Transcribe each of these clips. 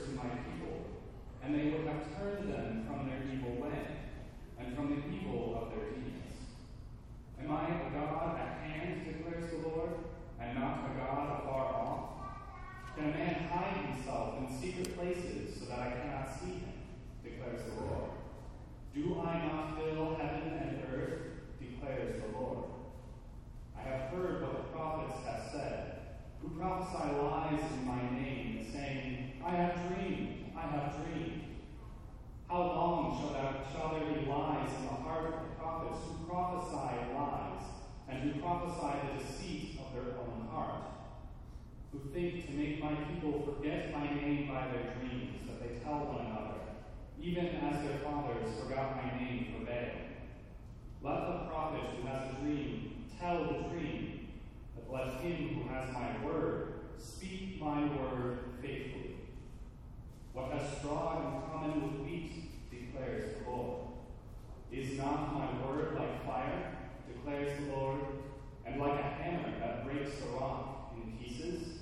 to my people, and they would have turned them from their evil way and from the evil of their deeds. Am I a God at hand, declares the Lord, and not a God afar off? Can a man hide himself in secret places so that I cannot see him, declares the Lord? Do I not fill heaven and earth, declares the Lord? I have heard what the prophets have said, who prophesy lies in my think to make my people forget my name by their dreams that they tell one another, even as their fathers forgot my name for Baal. Let the prophet who has a dream tell the dream, but let him who has my word speak my word faithfully. What has straw in common with wheat, declares the Lord. Is not my word like fire, declares the Lord, and like a hammer that breaks the rock in pieces?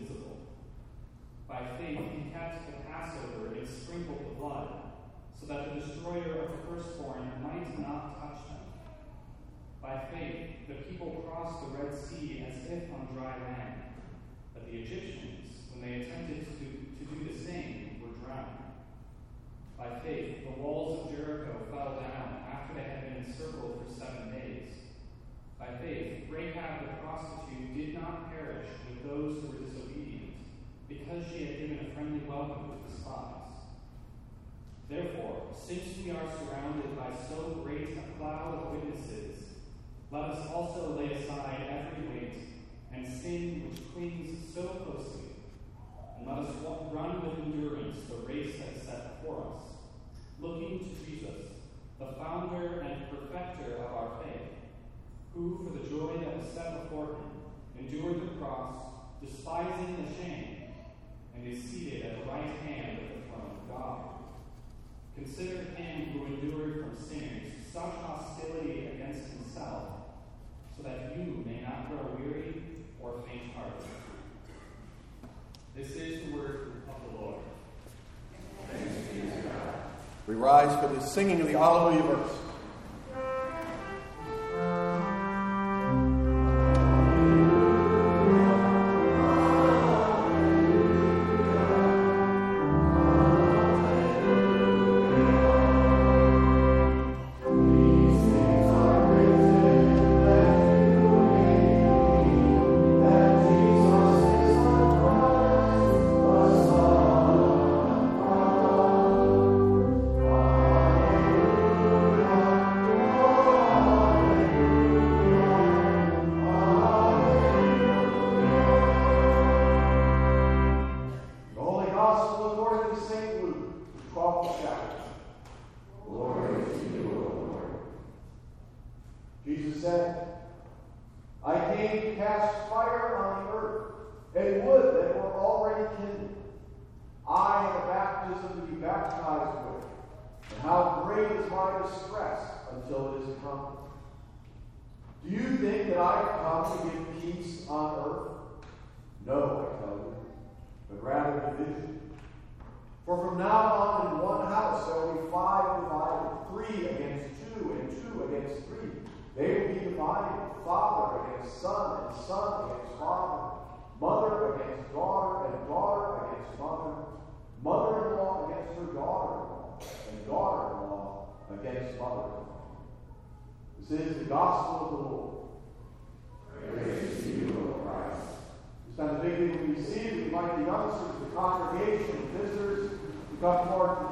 by faith, he kept the Passover and sprinkled the blood, so that the destroyer of the firstborn might not touch them. By faith, the people crossed the Red Sea as if on dry land. But the Egyptians, when they attempted to, to do the same, were drowned. By faith, the walls of Jericho fell down after they had been encircled for seven days. By faith, Rahab the prostitute did not perish with those who were because she had given a friendly welcome to the spies. Therefore, since we are surrounded by so great a cloud of witnesses, let us also lay aside every weight and sin which clings so closely, and let us run with endurance the race that is set before us, looking to Jesus, the founder and perfecter of our faith, who, for the joy that was set before him, endured the cross, despising the shame and is seated at the right hand of the throne of God. Consider him who endured from sinners such hostility against himself, so that you may not grow weary or faint hearted. This is the word of the Lord. We rise for the singing of the Alleluia verse. And son against father, mother against daughter, and daughter against mother, mother-in-law against her daughter-in-law, and daughter-in-law against mother-in-law. This is the gospel of the Lord. Praise to you, O Christ. This time the big people we see, we invite the youngsters, the congregation, the visitors to come forward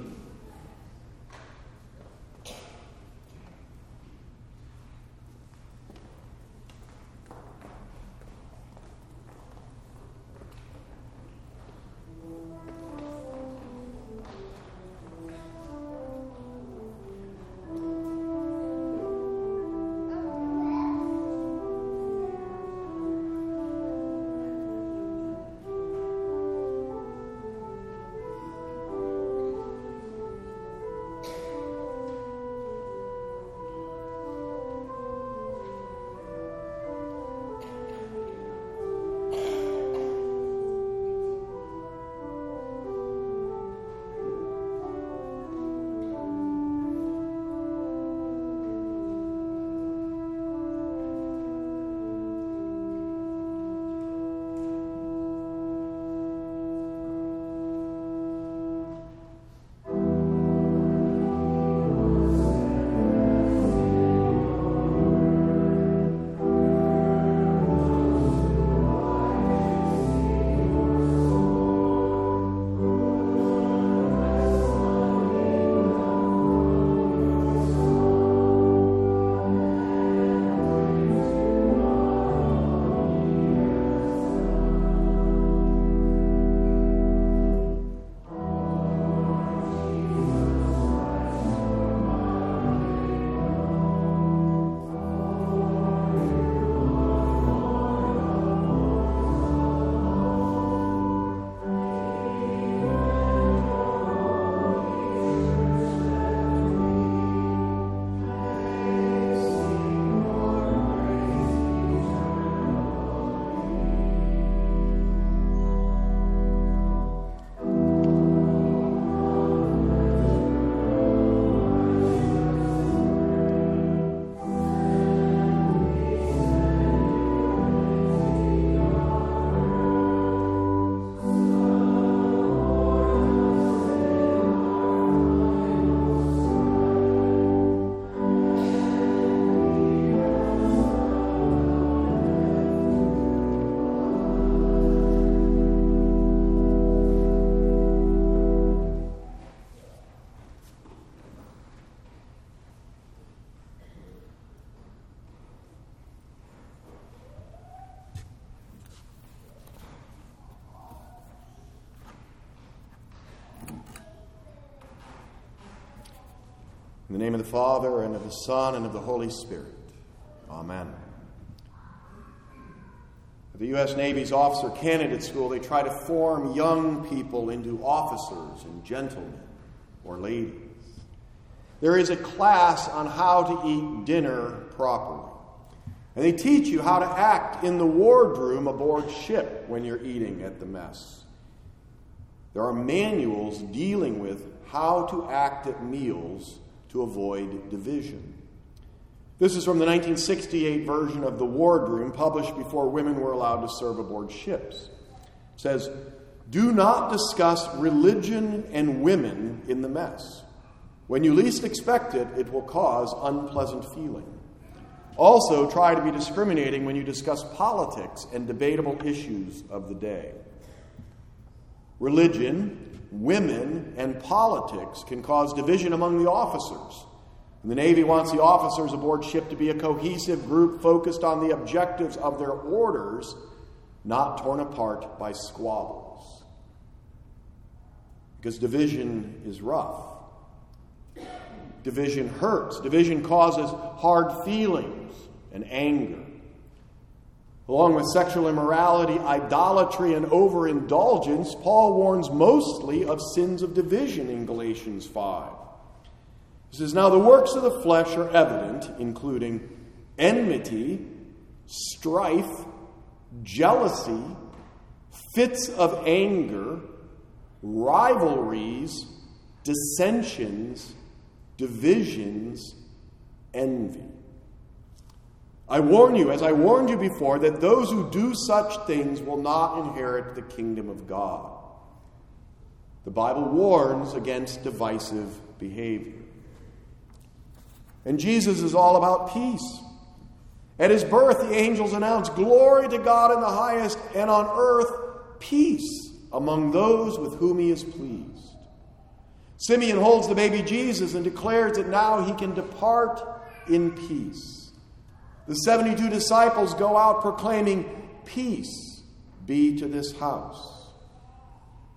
In the name of the Father, and of the Son, and of the Holy Spirit. Amen. At the U.S. Navy's Officer Candidate School, they try to form young people into officers and gentlemen or ladies. There is a class on how to eat dinner properly. And they teach you how to act in the wardroom aboard ship when you're eating at the mess. There are manuals dealing with how to act at meals to avoid division. This is from the 1968 version of The Wardroom, published before women were allowed to serve aboard ships. It says, Do not discuss religion and women in the mess. When you least expect it, it will cause unpleasant feeling. Also, try to be discriminating when you discuss politics and debatable issues of the day. Religion, women, and politics can cause division among the officers. And the Navy wants the officers aboard ship to be a cohesive group focused on the objectives of their orders, not torn apart by squabbles. Because division is rough. Division hurts. Division causes hard feelings and anger. Along with sexual immorality, idolatry, and overindulgence, Paul warns mostly of sins of division in Galatians 5. He says, Now the works of the flesh are evident, including enmity, strife, jealousy, fits of anger, rivalries, dissensions, divisions, envy. I warn you, as I warned you before, that those who do such things will not inherit the kingdom of God. The Bible warns against divisive behavior. And Jesus is all about peace. At his birth, the angels announced, Glory to God in the highest, and on earth, peace among those with whom he is pleased. Simeon holds the baby Jesus and declares that now he can depart in peace. The 72 disciples go out proclaiming, Peace be to this house.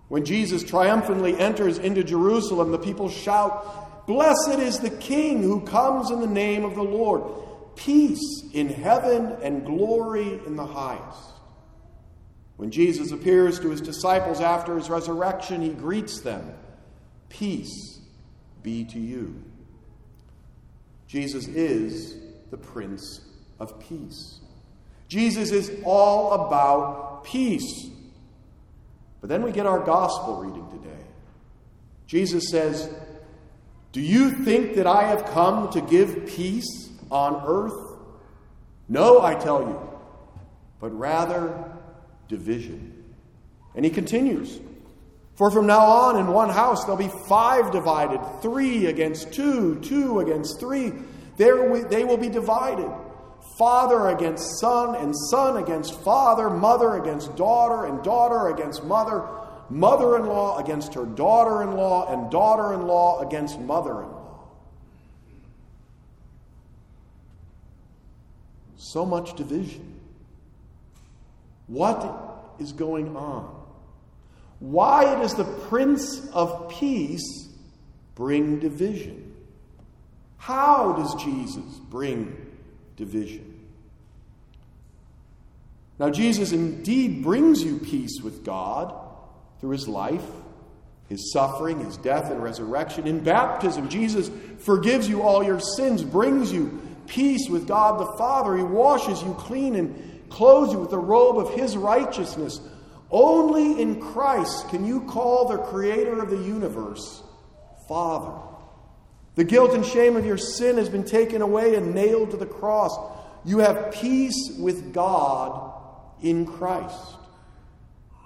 When Jesus triumphantly enters into Jerusalem, the people shout, Blessed is the King who comes in the name of the Lord. Peace in heaven and glory in the highest. When Jesus appears to his disciples after his resurrection, he greets them Peace be to you. Jesus is the Prince of Peace. Jesus is all about peace. But then we get our gospel reading today. Jesus says, Do you think that I have come to give peace on earth? No, I tell you, but rather division. And he continues, For from now on in one house there'll be five divided, three against two, two against three. There they will be divided father against son, and son against father, mother against daughter, and daughter against mother, mother in law against her daughter in law, and daughter in law against mother in law. So much division. What is going on? Why does the Prince of Peace bring division? How does Jesus bring division. Now, Jesus indeed brings you peace with God through his life, his suffering, his death, and resurrection. In baptism, Jesus forgives you all your sins, brings you peace with God the Father. He washes you clean and clothes you with the robe of his righteousness. Only in Christ can you call the creator of the universe Father. The guilt and shame of your sin has been taken away and nailed to the cross. You have peace with God in Christ.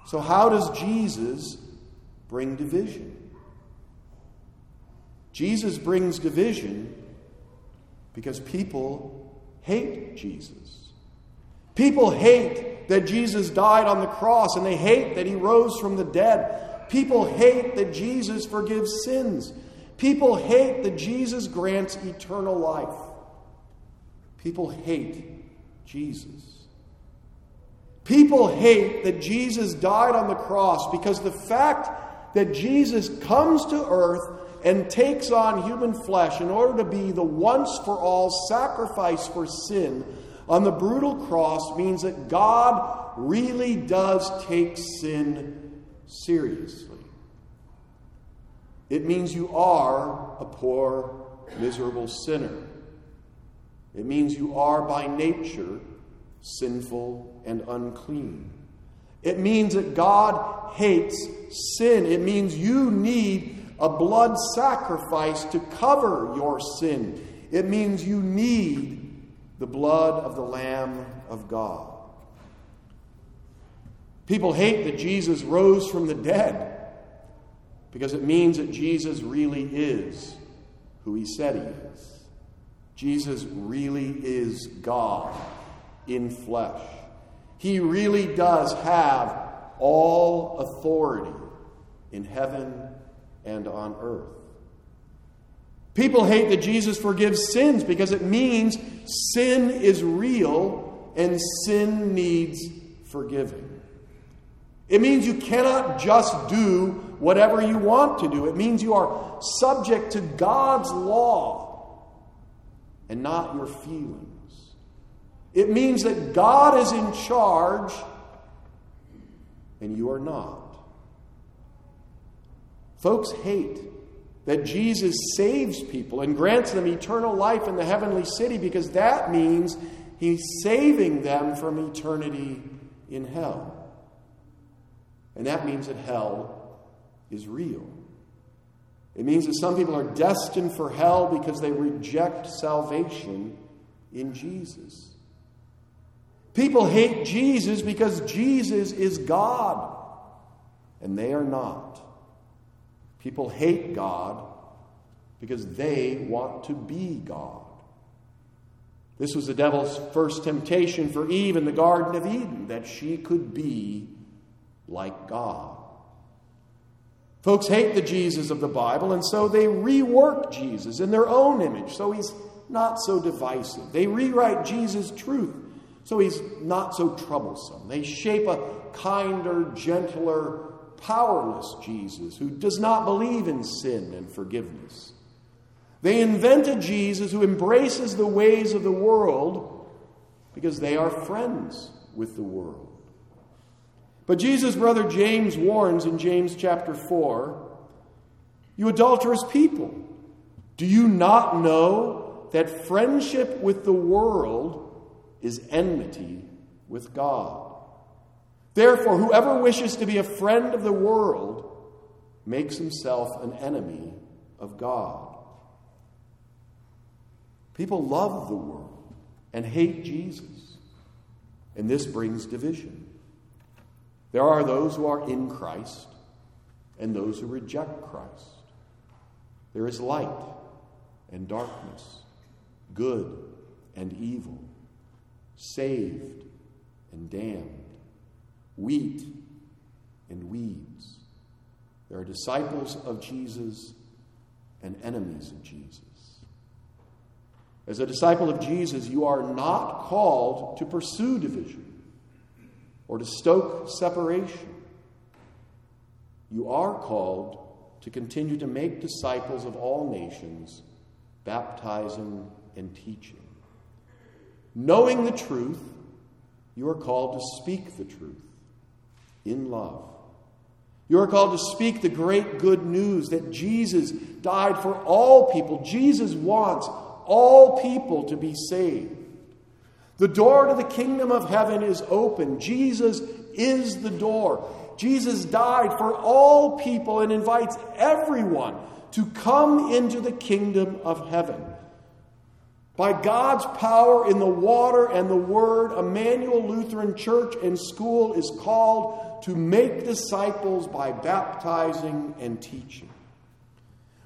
So, how does Jesus bring division? Jesus brings division because people hate Jesus. People hate that Jesus died on the cross and they hate that he rose from the dead. People hate that Jesus forgives sins. People hate that Jesus grants eternal life. People hate Jesus. People hate that Jesus died on the cross because the fact that Jesus comes to earth and takes on human flesh in order to be the once for all sacrifice for sin on the brutal cross means that God really does take sin seriously. It means you are a poor, miserable sinner. It means you are by nature sinful and unclean. It means that God hates sin. It means you need a blood sacrifice to cover your sin. It means you need the blood of the Lamb of God. People hate that Jesus rose from the dead because it means that Jesus really is who he said he is. Jesus really is God in flesh. He really does have all authority in heaven and on earth. People hate that Jesus forgives sins because it means sin is real and sin needs forgiving. It means you cannot just do whatever you want to do. It means you are subject to God's law and not your feelings. It means that God is in charge and you are not. Folks hate that Jesus saves people and grants them eternal life in the heavenly city because that means he's saving them from eternity in hell. And that means that hell is real. It means that some people are destined for hell because they reject salvation in Jesus. People hate Jesus because Jesus is God, and they are not. People hate God because they want to be God. This was the devil's first temptation for Eve in the Garden of Eden, that she could be like God. Folks hate the Jesus of the Bible, and so they rework Jesus in their own image, so he's not so divisive. They rewrite Jesus' truth, so he's not so troublesome. They shape a kinder, gentler, powerless Jesus who does not believe in sin and forgiveness. They invent a Jesus who embraces the ways of the world because they are friends with the world. But Jesus' brother James warns in James chapter 4 You adulterous people, do you not know that friendship with the world is enmity with God? Therefore, whoever wishes to be a friend of the world makes himself an enemy of God. People love the world and hate Jesus, and this brings division. There are those who are in Christ and those who reject Christ. There is light and darkness, good and evil, saved and damned wheat and weeds. There are disciples of Jesus and enemies of Jesus. As a disciple of Jesus, you are not called to pursue division or to stoke separation. You are called to continue to make disciples of all nations, baptizing and teaching. Knowing the truth, you are called to speak the truth in love. You are called to speak the great good news that Jesus died for all people. Jesus wants all people to be saved. The door to the kingdom of heaven is open. Jesus is the door. Jesus died for all people and invites everyone to come into the kingdom of heaven. By God's power in the water and the word, Emmanuel Lutheran Church and School is called to make disciples by baptizing and teaching.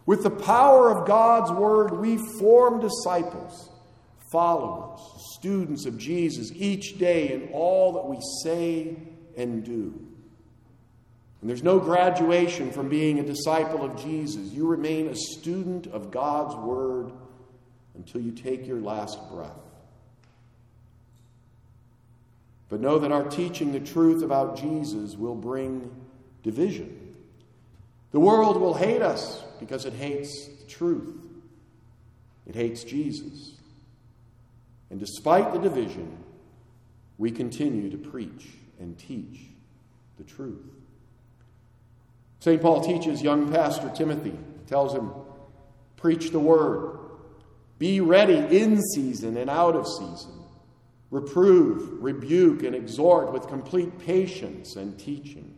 With the power of God's word, we form disciples, followers, students of Jesus each day in all that we say and do. And there's no graduation from being a disciple of Jesus. You remain a student of God's word until you take your last breath. But know that our teaching the truth about Jesus will bring division. The world will hate us because it hates the truth, it hates Jesus. And despite the division, we continue to preach and teach the truth. St. Paul teaches young pastor Timothy, tells him, preach the word, be ready in season and out of season, reprove, rebuke, and exhort with complete patience and teaching.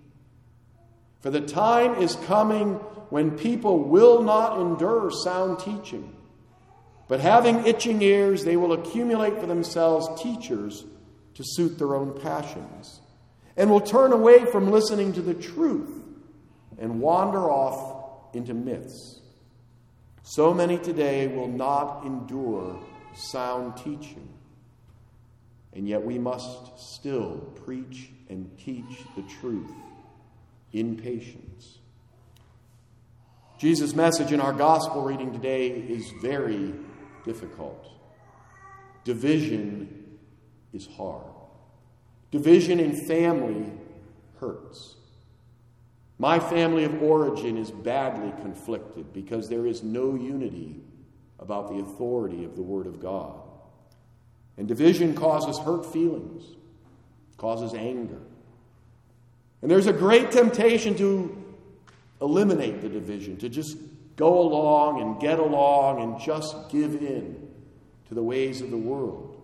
For the time is coming when people will not endure sound teaching, but having itching ears, they will accumulate for themselves teachers to suit their own passions, and will turn away from listening to the truth and wander off into myths. So many today will not endure sound teaching, and yet we must still preach and teach the truth in patience. Jesus' message in our gospel reading today is very difficult. Division is hard. Division in family hurts. My family of origin is badly conflicted because there is no unity about the authority of the Word of God. And division causes hurt feelings, causes anger. And there's a great temptation to eliminate the division, to just go along and get along and just give in to the ways of the world.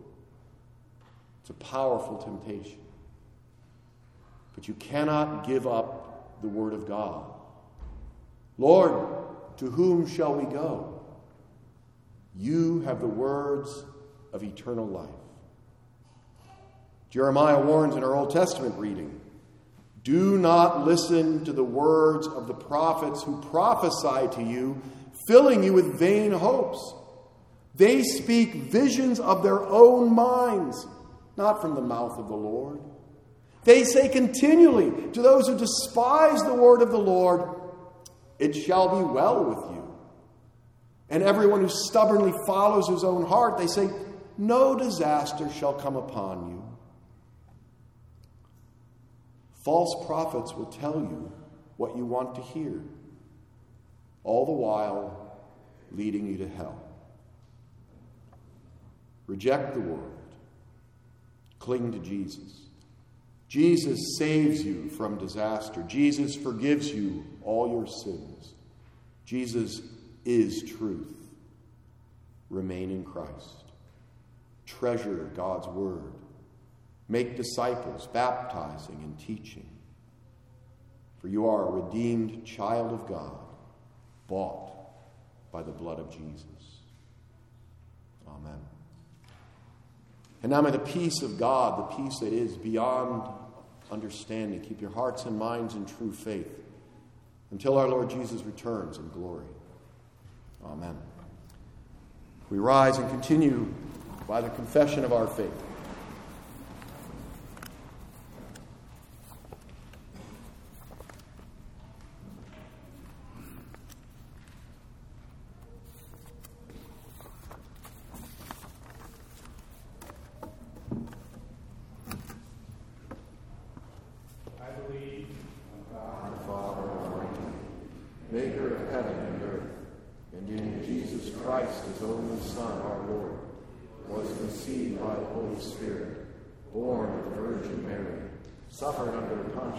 It's a powerful temptation. But you cannot give up the Word of God. Lord, to whom shall we go? You have the words of eternal life. Jeremiah warns in our Old Testament reading Do not listen to the words of the prophets who prophesy to you, filling you with vain hopes. They speak visions of their own minds not from the mouth of the Lord. They say continually to those who despise the word of the Lord, It shall be well with you. And everyone who stubbornly follows his own heart, they say, No disaster shall come upon you. False prophets will tell you what you want to hear, all the while leading you to hell. Reject the world, Cling to Jesus. Jesus saves you from disaster. Jesus forgives you all your sins. Jesus is truth. Remain in Christ. Treasure God's word. Make disciples, baptizing and teaching. For you are a redeemed child of God, bought by the blood of Jesus. Amen. And now may the peace of God, the peace that is beyond understanding, keep your hearts and minds in true faith until our Lord Jesus returns in glory. Amen. We rise and continue by the confession of our faith.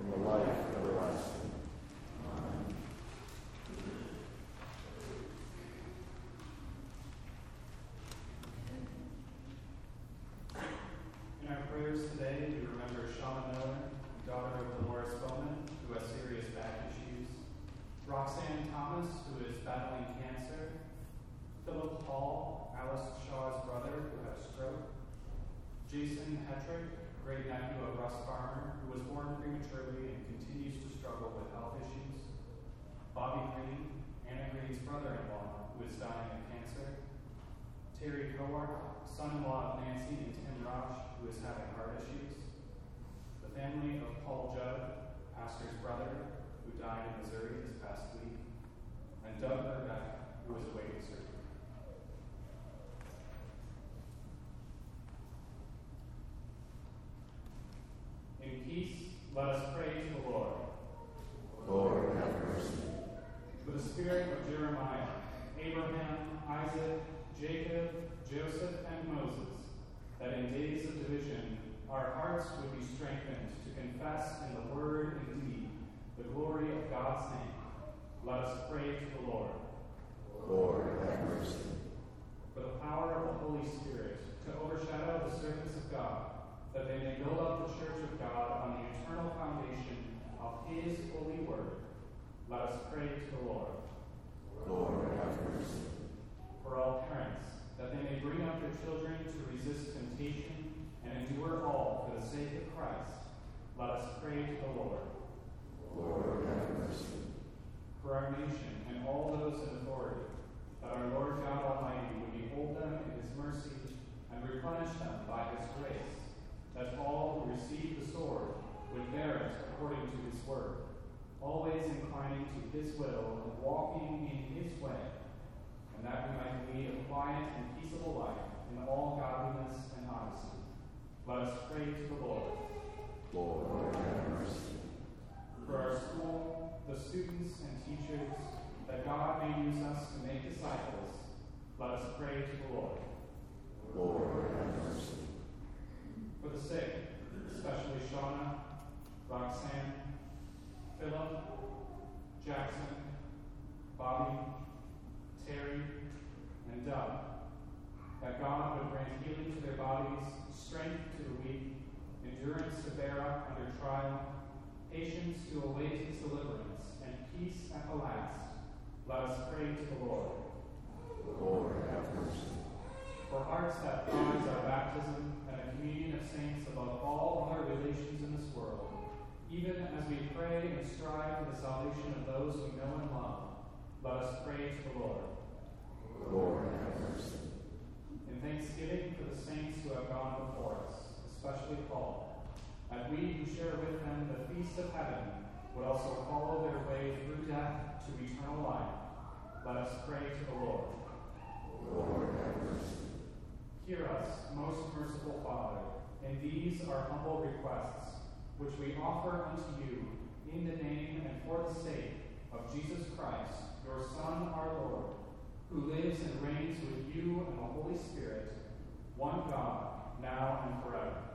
and the life everlasting. Amen. In our prayers today, we remember Shauna Miller, daughter of Dolores Bowman, who has serious back issues, Roxanne Thomas, who is battling cancer, Philip Hall, Alice Shaw's brother, who had a stroke, Jason Hetrick, great nephew of Russ Farmer, who was born prematurely and continues to struggle with health issues, Bobby Green, Anna Green's brother-in-law, who is dying of cancer. Terry Cowart, son-in-law of Nancy and Tim Rauch, who is having heart issues. The family of Paul Judd, pastor's brother, who died in Missouri this past week. And Doug Herbeck, who is awaiting surgery. In peace, let us pray to the Lord. Lord, have mercy. For the spirit of Jeremiah, Abraham, Isaac, Jacob, Joseph, and Moses, that in days of division our hearts would be strengthened to confess in the word and deed the glory of God's name. Let us pray to the Lord. Lord, have mercy. For the power of the Holy Spirit to overshadow the servants of God, that they may build up the church of God on the eternal foundation of His holy word. Let us pray to the Lord. Lord, have mercy. For all parents, that they may bring up their children to resist temptation and endure all for the sake of Christ. Let us pray to the Lord. Lord, have mercy. For our nation and all those in authority, that our Lord God Almighty would behold them in His mercy and replenish them by His grace, that all who receive the sword would bear it according to His word, always inclining to His will and walking in His way, and that we might lead a quiet and peaceable life in all godliness and honesty. Let us pray to the Lord. Lord, have mercy. For our school, the students and teachers, that God may use us to make disciples, let us pray to the Lord. Lord, have mercy. For the sick, especially Shauna, Roxanne, Philip, Jackson, Bobby, Terry, and Doug, that God would grant healing to their bodies, strength to the weak, endurance to bear up under trial, patience to await his deliverance, and peace at the last. Let us pray to the Lord. Lord, have mercy. For hearts that prize our baptism and a communion of saints above all other relations in this world, even as we pray and strive for the salvation of those we know and love, let us pray to the Lord. Lord, have mercy. In thanksgiving for the saints who have gone before us, especially Paul, that we who share with them the feast of heaven would also follow their way through death to eternal life, let us pray to the Lord. Lord, have mercy. Hear us, most merciful Father, in these our humble requests, which we offer unto you in the name and for the sake of Jesus Christ, your Son, our Lord, who lives and reigns with you and the Holy Spirit, one God, now and forever.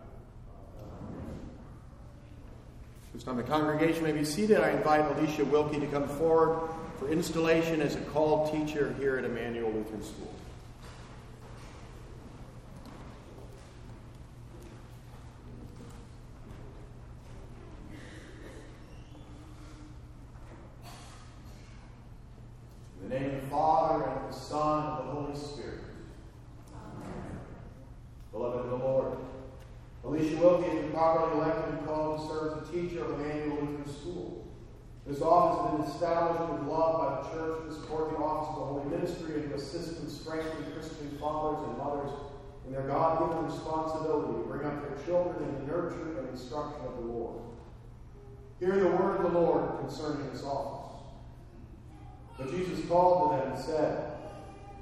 This time the congregation may be seated. I invite Alicia Wilkie to come forward for installation as a called teacher here at Emmanuel Lutheran School. In the name of the Father, and of the Son, and of the Holy Spirit. Beloved of the Lord, Alicia Wilkie has been properly elected and called to serve as a teacher of Emmanuel Lutheran School. This office has been established with love by the church to support the office of the Holy Ministry and to assist and strengthen Christian fathers and mothers in their God given responsibility to bring up their children in the nurture and instruction of the Lord. Hear the word of the Lord concerning this office. But Jesus called to them and said,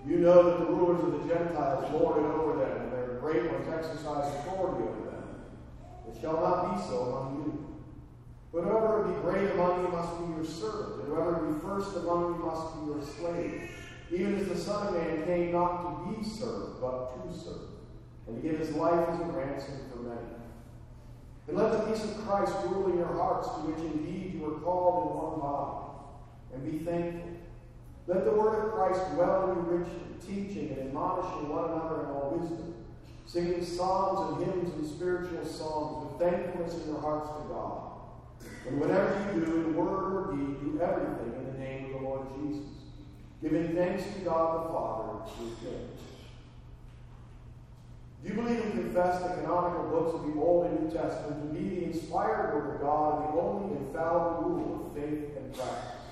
You know that the rulers of the Gentiles lord it over them, and their great ones exercise authority over them. It shall not be so among you. But whoever be great among you must be your servant, and whoever be first among you must be your slave. Even as the Son of Man came not to be served, but to serve, and to give his life as a ransom for many. And let the peace of Christ rule in your hearts, to which indeed you were called in one body, and be thankful. Let the word of Christ dwell in you richly, teaching and admonishing one another in all wisdom, singing psalms and hymns and spiritual songs with thankfulness in your hearts to God. And whatever you do in word or deed, do everything in the name of the Lord Jesus, giving thanks to God the Father through him. Do you believe and confess the canonical books of the Old and New Testament to be the inspired word of God and the only infallible rule of faith and practice?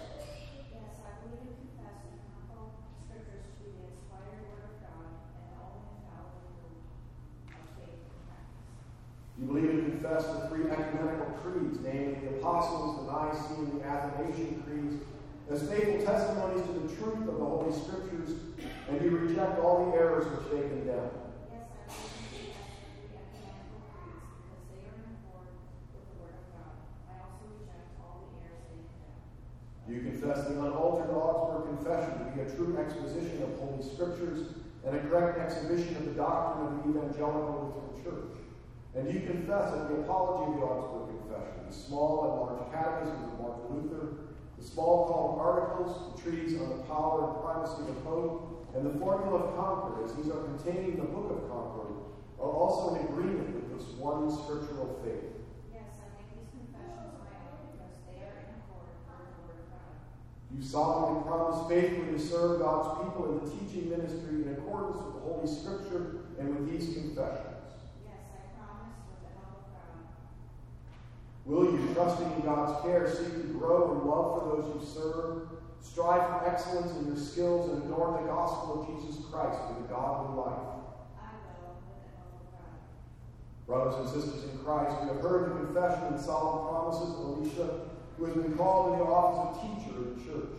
Yes, I believe and confess the canonical scriptures to be the inspired word of God and the only infallible rule of faith and practice. Do you believe and confess the three ecumenical creeds, namely the Apostles, the Nicene, and the Athanasian creeds, they condemn. Yes, I will read the ecumenical creeds because they are in accord with the Word of God. I also reject all the errors which they condemn. You confess the unaltered Augsburg Confession to be a true exposition of Holy Scriptures and a correct exhibition of the doctrine of the Evangelical Lutheran Church. And you confess that the Apology of the Augsburg Confession, the small and large catechisms of Martin Luther, the Smalcald Articles, the treatise on the power and primacy of the Pope, and the Formula of Concord, as these are contained in the Book of Concord, are also in agreement with this one scriptural faith. Yes, I make these confessions my own because they are in accord with the Word of God. You solemnly promise faithfully to serve God's people in the teaching ministry in accordance with the Holy Scripture and with these confessions. Yes, I promise with the help of God. Will you, trusting in God's care, seek to grow in love for those you serve, strive for excellence in your skills, and adorn the gospel of Jesus Christ with a godly life? I will with the help of God. Brothers and sisters in Christ, we have heard the confession and solemn promises of Alicia, who has been called to the office of teacher in the church.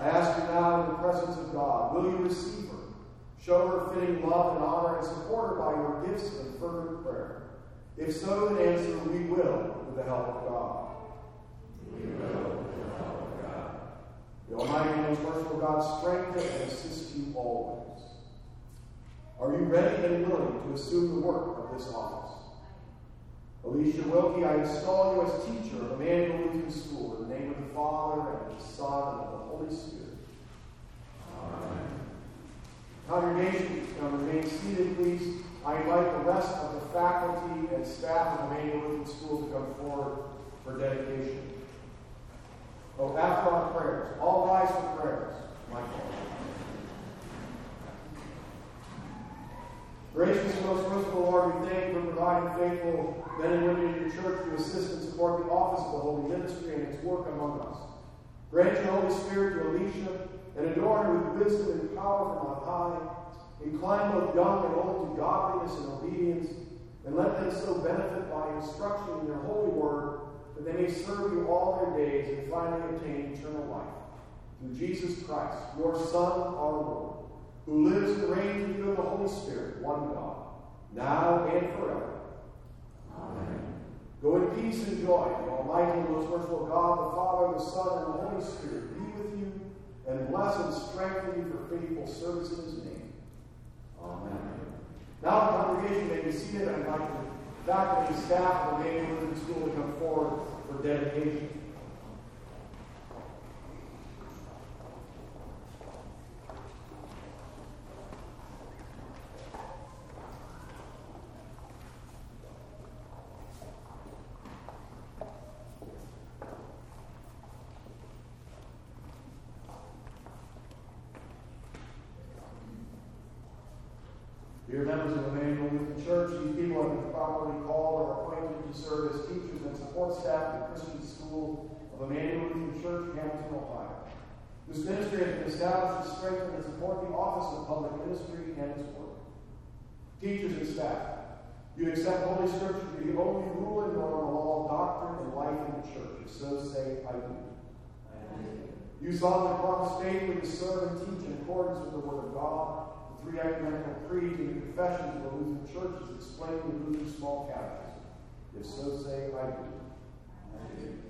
I ask you now in the presence of God, will you receive her? Show her fitting love and honor and support her by your gifts and fervent prayer. If so, then answer, we will, with the help of God. We will, with the help of God. The Almighty and most merciful God strengthen and assist you always. Are you ready and willing to assume the work of this office? Alicia Wilkie, I install you as teacher of Emmanuel Lutheran School in the name of the Father, and of the Son, and of the Holy Spirit. Amen. Congregation, uh, remain seated, please. I invite the rest of the faculty and staff of Emmanuel Lutheran School to come forward for dedication. Oh, after our prayers, all rise for prayers. Michael. Gracious most merciful Lord, we thank you for providing faithful men and women in your church to assist and support the office of the Holy Ministry and its work among us. Grant your Holy Spirit to Alicia and adorn with wisdom and power from on high. Incline both young and old to godliness and obedience, and let them so benefit by instruction in your holy word that they may serve you all their days and finally obtain eternal life. Through Jesus Christ, your Son, our Lord, who lives and reigns with you in the Holy Spirit, one God, now and forever. Amen. Go in peace and joy. The Almighty and most merciful God, the Father, the Son, and the Holy Spirit be with you and bless and strengthen you for faithful service in his name. Now the congregation may be seated. I'd like the faculty and staff of the Emmanuel Lutheran School to come forward for dedication. Dear members of Emmanuel Lutheran Church, these people have been properly called or appointed to serve as teachers and support staff at the Christian School of Emmanuel Lutheran Church, Hamilton, Ohio. This ministry has been established to strengthen and support the office of public ministry and its work. Teachers and staff, you accept Holy Scripture to be the only rule and norm of all doctrine and life in the church. If so, say, I do. Do. You solemnly promise faithfully to serve and teach in accordance with the Word of God the three ecumenical creeds and the confessions of the Lutheran Church is explained in the Lutheran Small Catechism. If so, say, I do. Do.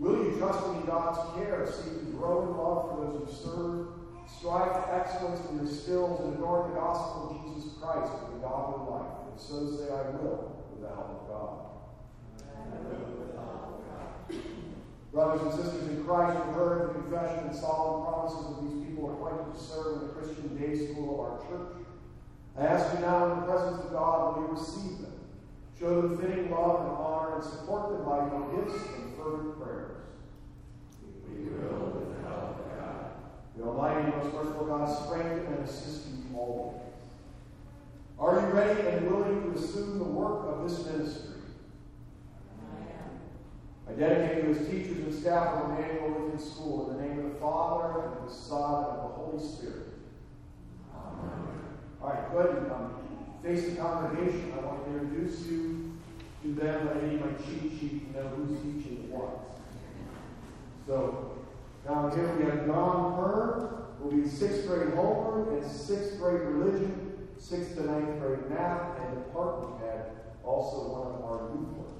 Will you, trust in God's care, seek to grow in love for those you serve, strive for excellence in your skills, and adorn the gospel of Jesus Christ with a godly life? If so, say, I will, with the help of God. Of God. Brothers and sisters in Christ, you've heard the confession and solemn promises of these people appointed to serve in the Christian day school of our church. I ask you now in the presence of God, will you receive them? Show them fitting love and honor and support them by your gifts and fervent prayers. We will with the help of God. The Almighty and most merciful God strengthen and assist you always. Are you ready and willing to assume the work of this ministry? I am. I dedicate you as teachers and staff of Emmanuel Lutheran School in the name of the Father, and of the Son, and of the Holy Spirit. Amen. All right, good. Um, face the congregation. I want to introduce you to them. I need my cheat sheet to know who's teaching what. So, Down here we have Don Hearn, will be sixth grade homework and sixth grade religion, sixth to ninth grade math, and department head, also one of our youth workers.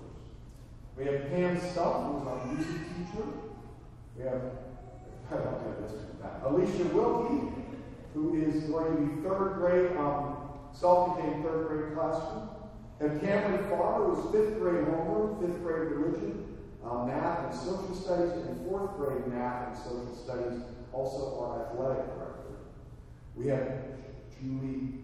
We have Pam Stuff, who's our music teacher. We have, back. Alicia Wilkie, who is going to be third grade, um, self-contained third grade classroom. And Cameron who is fifth grade homework, fifth grade religion, uh, math and social studies, and fourth grade math and social studies, also our athletic director. We have Julie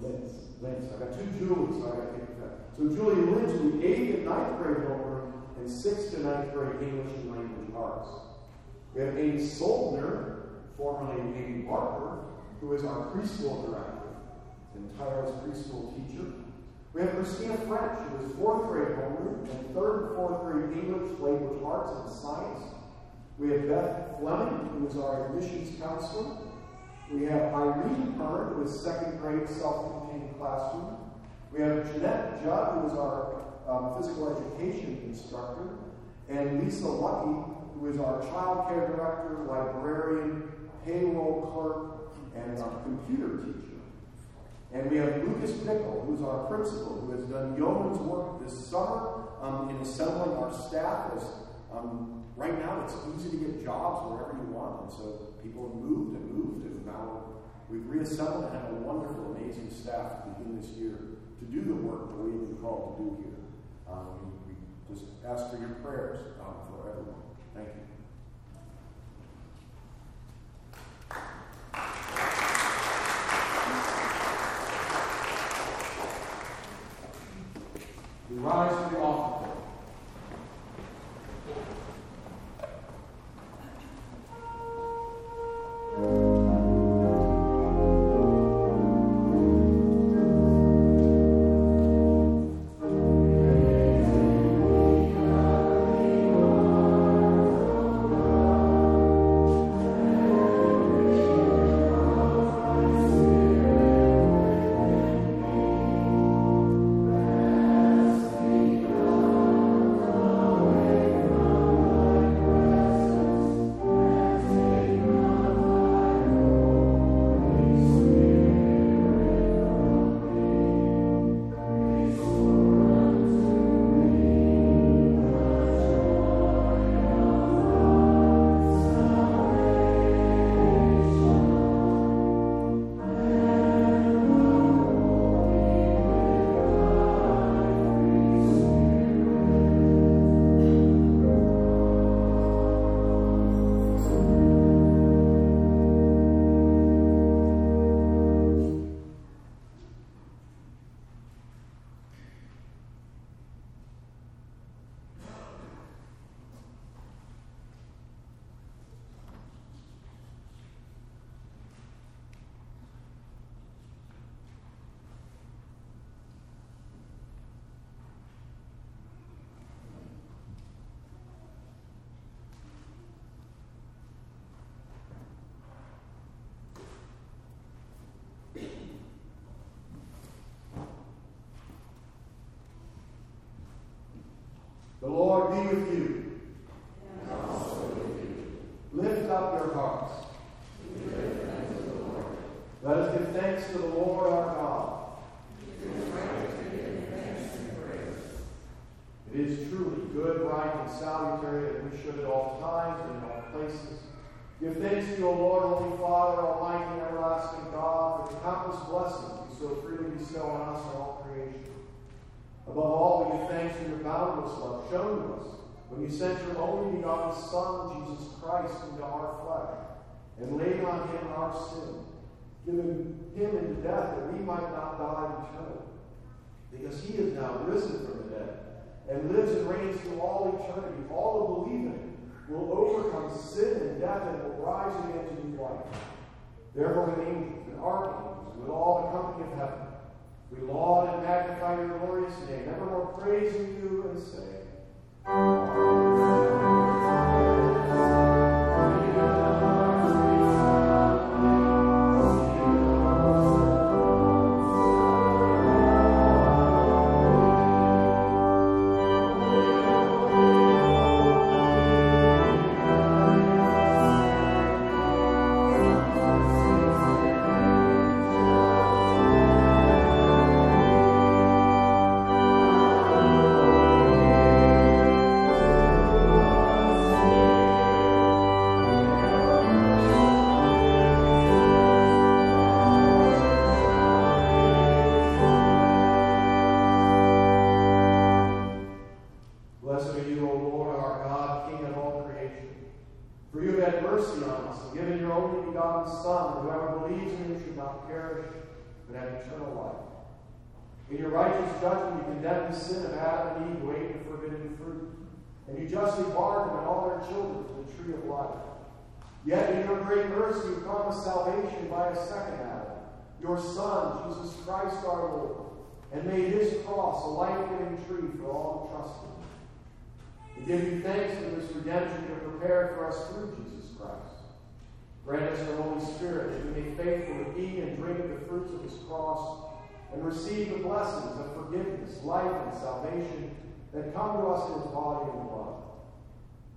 Lentz. Lentz. I got two Julies, so I got to take that. So Julie Lentz be eighth and ninth grade homework, and sixth to ninth grade English and language arts. We have Amy Soldner, formerly Amy Barker, who is our preschool director Tyra's preschool teacher. We have Christina French, who is fourth grade homeroom and third and fourth grade English, language arts, and science. We have Beth Fleming, who is our admissions counselor. We have Irene Hearn, who is second grade self-contained classroom. We have Jeanette Judd, who is our um, physical education instructor. And Lisa Lucky, who is our child care director, librarian, payroll clerk, and our computer teacher. And we have Lucas Pickle, who's our principal, who has done yeoman's work this summer um, in assembling our staff. As um, right now, it's easy to get jobs wherever you want, and so people have moved and moved, and now we've reassembled and have a wonderful, amazing staff to begin this year to do the work that we've been called to do here. Um, we, just ask for your prayers um, for everyone. Thank you. We rise to the altar. The Lord be with you. Lift up your hearts. Let us give thanks to the Lord our God. It is truly good, right, and salutary that we should at all times and in all places give thanks to you, O Lord, Holy Father, Almighty and everlasting God, for the countless blessings you so freely bestow on us and all creation. Above all, we give your boundless love shown to us when you sent your only begotten Son, Jesus Christ, into our flesh and laid on him our sin, giving him into death that we might not die eternally. Because he is now risen from the dead and lives and reigns through all eternity. All who believe in him will overcome sin and death and will rise again to new life. Therefore, with angels and archangels, with all the company of heaven, we laud and magnify your glorious name, evermore praising you and saying, Yet in your great mercy, you promised salvation by a second Adam, your Son, Jesus Christ our Lord, and made his cross a life-giving tree for all who trust him. We give you thanks for this redemption you prepared for us through Jesus Christ. Grant us the Holy Spirit that we may faithfully eat and drink of the fruits of his cross and receive the blessings of forgiveness, life, and salvation that come to us in his body and blood.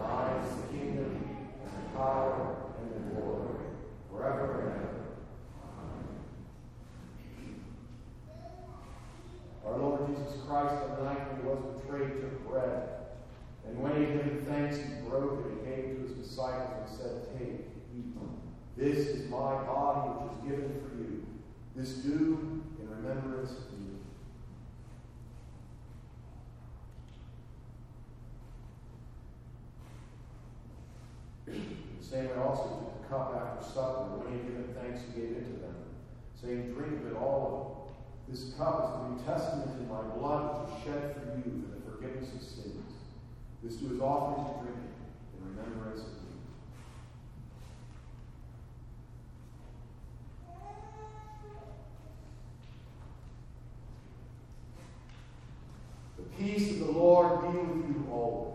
thine is the kingdom, power, and the glory, forever and ever. Our Lord Jesus Christ, on the night he was betrayed, took bread. And when he had given thanks, he broke it and gave to his disciples and said, Take, eat. This is my body, which is given for you. This do in remembrance of me. same way also took the cup after supper, and when he had given thanks, he gave it to them, saying, Drink of it, all of it. This cup is the New Testament in my blood, which is shed for you for the forgiveness of sins. This do as often as you drink it in remembrance of me. The peace of the Lord be with you always.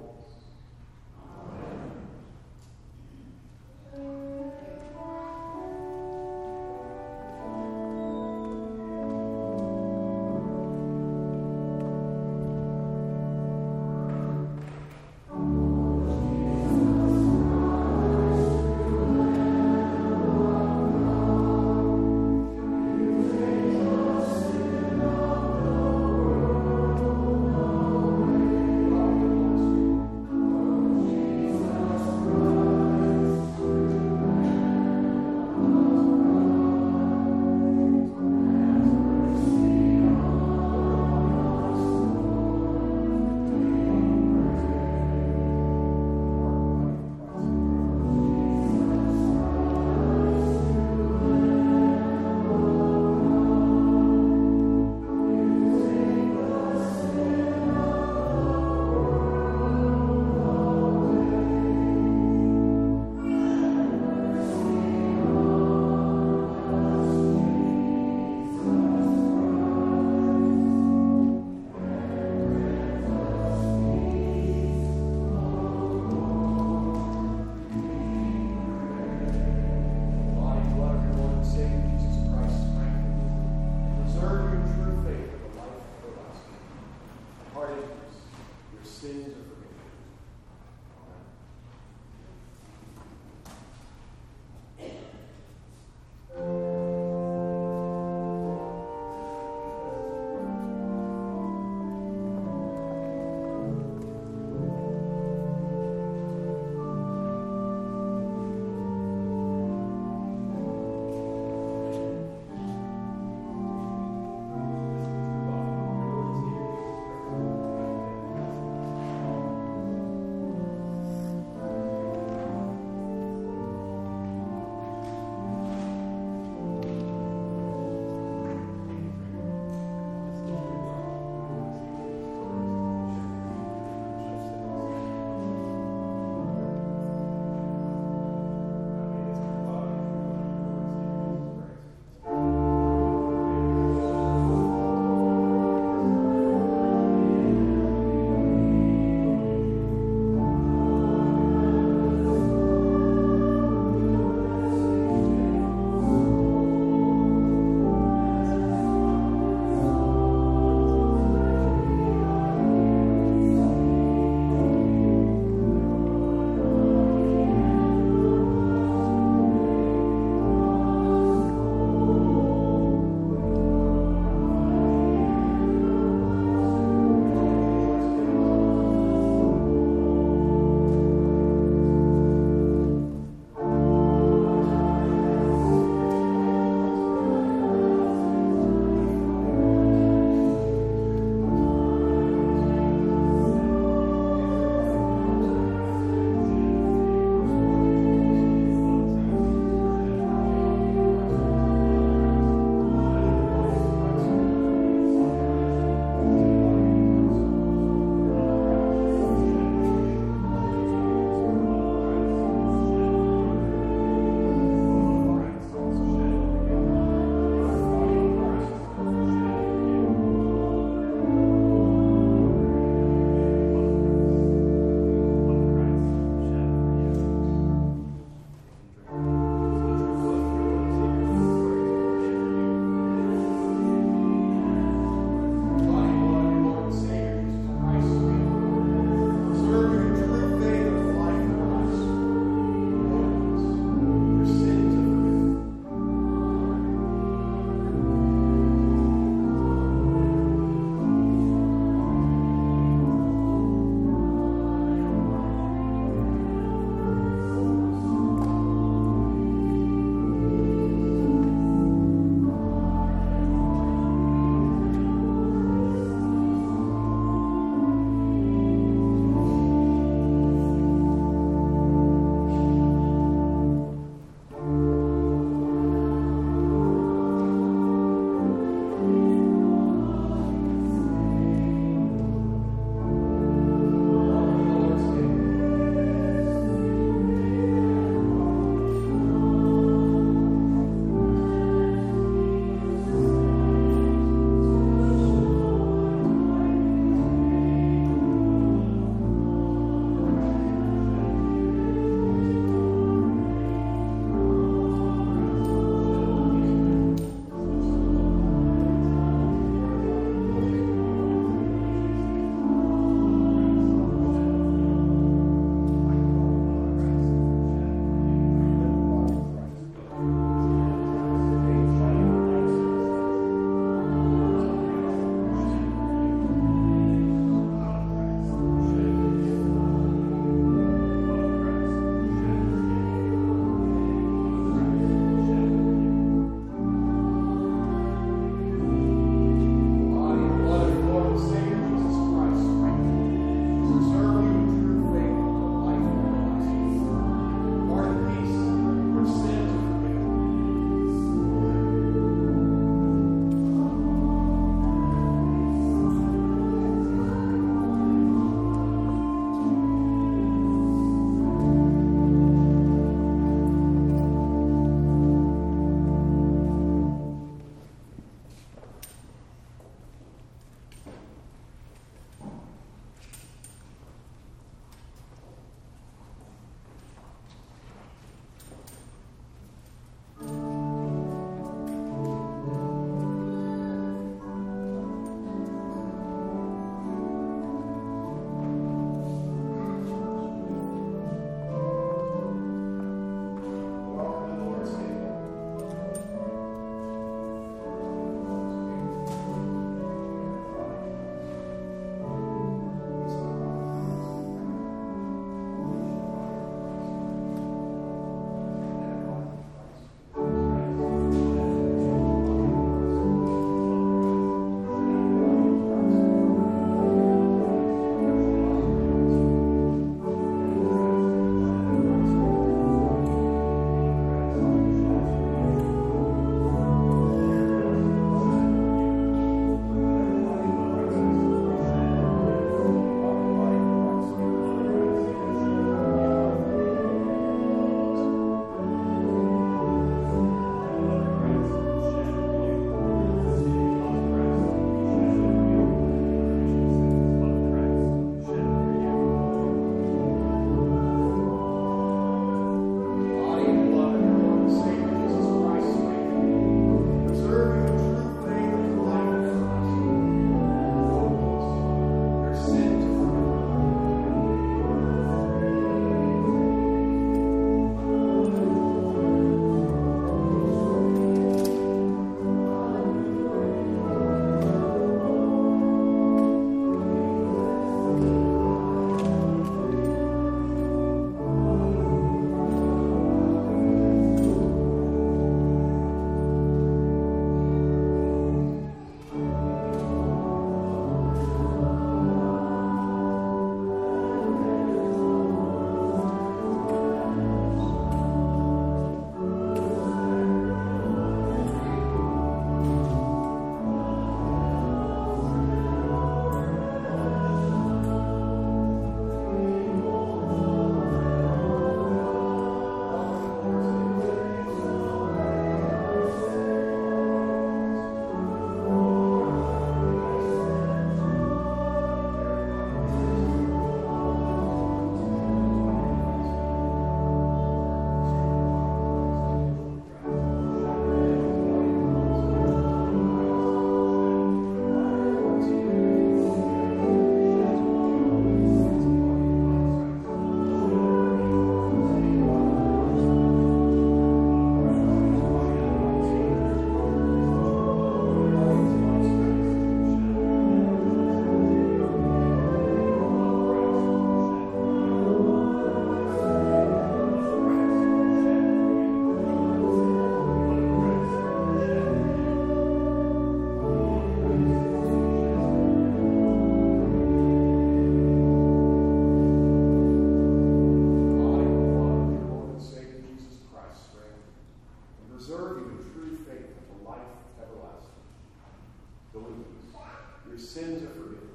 Your sins are forgiven.